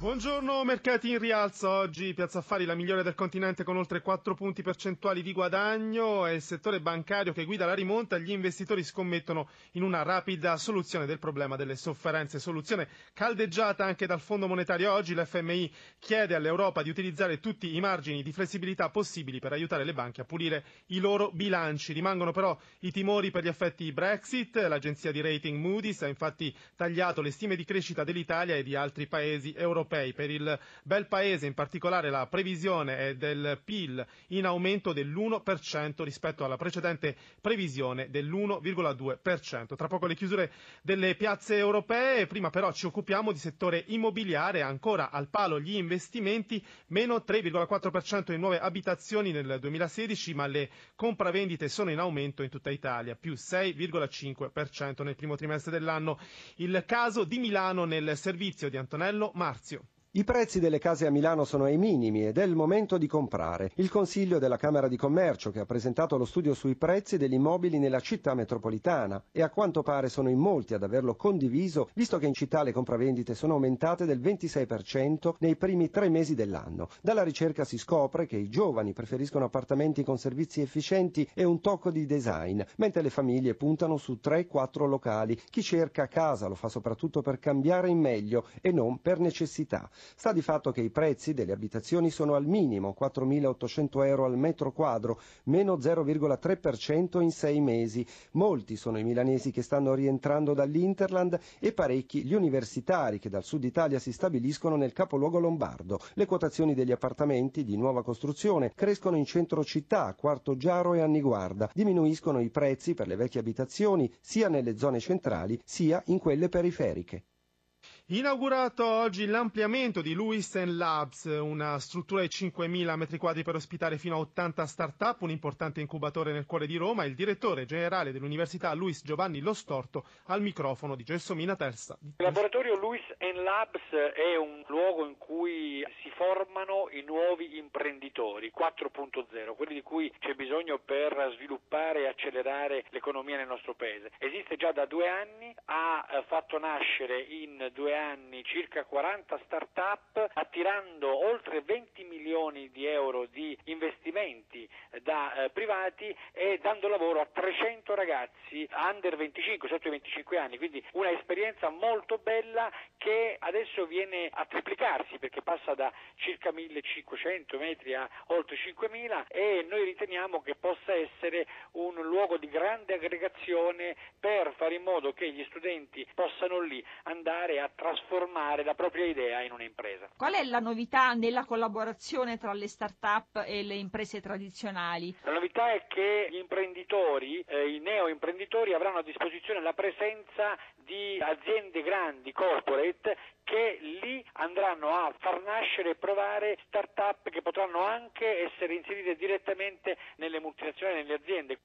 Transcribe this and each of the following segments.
Buongiorno, mercati in rialzo. Oggi Piazza Affari la migliore del continente con oltre 4 punti percentuali di guadagno. È il settore bancario che guida la rimonta. Gli investitori scommettono in una rapida soluzione del problema delle sofferenze. Soluzione caldeggiata anche dal Fondo Monetario. Oggi l'FMI chiede all'Europa di utilizzare tutti i margini di flessibilità possibili per aiutare le banche a pulire i loro bilanci. Rimangono però i timori per gli effetti Brexit. L'agenzia di rating Moody's ha infatti tagliato le stime di crescita dell'Italia e di altri paesi europei europei. Per il bel paese in particolare la previsione è del PIL in aumento dell'1% rispetto alla precedente previsione dell'1,2%. Tra poco le chiusure delle piazze europee, prima però ci occupiamo di settore immobiliare, ancora al palo gli investimenti, meno 3,4% in nuove abitazioni nel 2016, ma le compravendite sono in aumento in tutta Italia, più 6,5% nel primo trimestre dell'anno. Il caso di Milano nel servizio di Antonello Marzio. I prezzi delle case a Milano sono ai minimi ed è il momento di comprare. Il Consiglio della Camera di Commercio che ha presentato lo studio sui prezzi degli immobili nella città metropolitana e a quanto pare sono in molti ad averlo condiviso, visto che in città le compravendite sono aumentate del 26% nei primi tre mesi dell'anno. Dalla ricerca si scopre che i giovani preferiscono appartamenti con servizi efficienti e un tocco di design, mentre le famiglie puntano su 3-4 locali. Chi cerca casa lo fa soprattutto per cambiare in meglio e non per necessità. Sta di fatto che i prezzi delle abitazioni sono al minimo, 4.800 euro al metro quadro, meno 0,3% in sei mesi. Molti sono i milanesi che stanno rientrando dall'Interland e parecchi gli universitari che dal sud Italia si stabiliscono nel capoluogo lombardo. Le quotazioni degli appartamenti di nuova costruzione crescono in centro città, Quarto Giaro e Anniguarda. Diminuiscono i prezzi per le vecchie abitazioni sia nelle zone centrali sia in quelle periferiche. Inaugurato oggi l'ampliamento di Lewis Labs, una struttura di 5.000 m2 per ospitare fino a 80 start-up, un importante incubatore nel cuore di Roma, il direttore generale dell'Università Luis Giovanni Lostorto al microfono di Gelsomina Terza. Il laboratorio Lewis Labs è un luogo in cui si formano i nuovi imprenditori 4.0, quelli di cui c'è bisogno per sviluppare e accelerare l'economia nel nostro paese. Esiste già da due anni, ha eh, fatto nascere in due anni anni circa 40 start-up attirando oltre 20 milioni di euro di investimenti da eh, privati e dando lavoro a 300 ragazzi under 25, sotto i 25 anni, quindi una esperienza molto bella che adesso viene a triplicarsi perché passa da circa 1500 metri a oltre 5000 e noi riteniamo che possa essere un luogo di grande aggregazione per fare in modo che gli studenti possano lì andare a trasformare la propria idea in un'impresa. Qual è la novità nella collaborazione tra le start-up e le imprese tradizionali? La novità è che gli imprenditori, eh, i neoimprenditori avranno a disposizione la presenza di aziende grandi, corporate, che lì andranno a far nascere e provare start-up che potranno anche essere inserite direttamente nelle multinazionali, nelle aziende.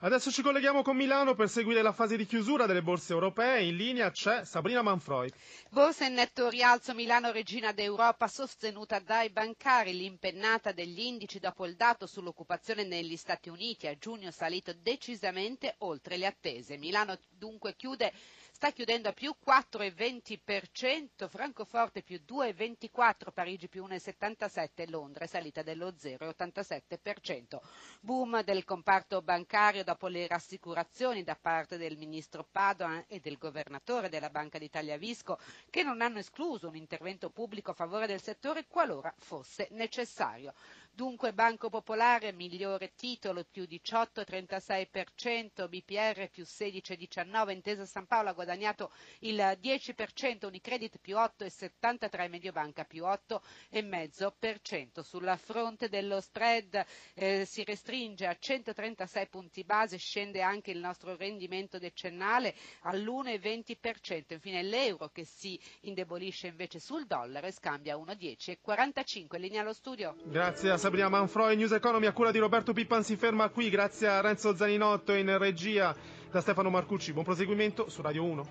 Adesso ci colleghiamo con Milano per seguire la fase di chiusura delle borse europee. In linea c'è Sabrina Manfroi. Borsa in netto rialzo Milano Regina d'Europa sostenuta dai bancari. L'impennata degli indici dopo il dato sull'occupazione negli Stati Uniti a giugno salito decisamente oltre le attese. Milano dunque chiude sta chiudendo a più 4,20%, Francoforte più 2,24%, Parigi più 1,77%, Londra è salita dello 0,87%. Boom del comparto bancario dopo le rassicurazioni da parte del ministro Padoan e del governatore della Banca d'Italia Visco che non hanno escluso un intervento pubblico a favore del settore qualora fosse necessario. Dunque Banco Popolare migliore titolo più 18,36%, BPR più 16,19%, Intesa San Paolo ha guadagnato il 10%, Unicredit più 8,73%, Mediobanca più 8,5%. Sulla fronte dello spread eh, si restringe a 136 punti base, scende anche il nostro rendimento decennale all'1,20%. Infine l'euro che si indebolisce invece sul dollaro e scambia 1,10,45. Linea allo studio. Grazie Sabrina Manfroi, News Economy a cura di Roberto Pippan si ferma qui, grazie a Renzo Zaninotto in regia, da Stefano Marcucci, buon proseguimento su Radio 1.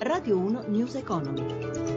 Radio 1 News Economy.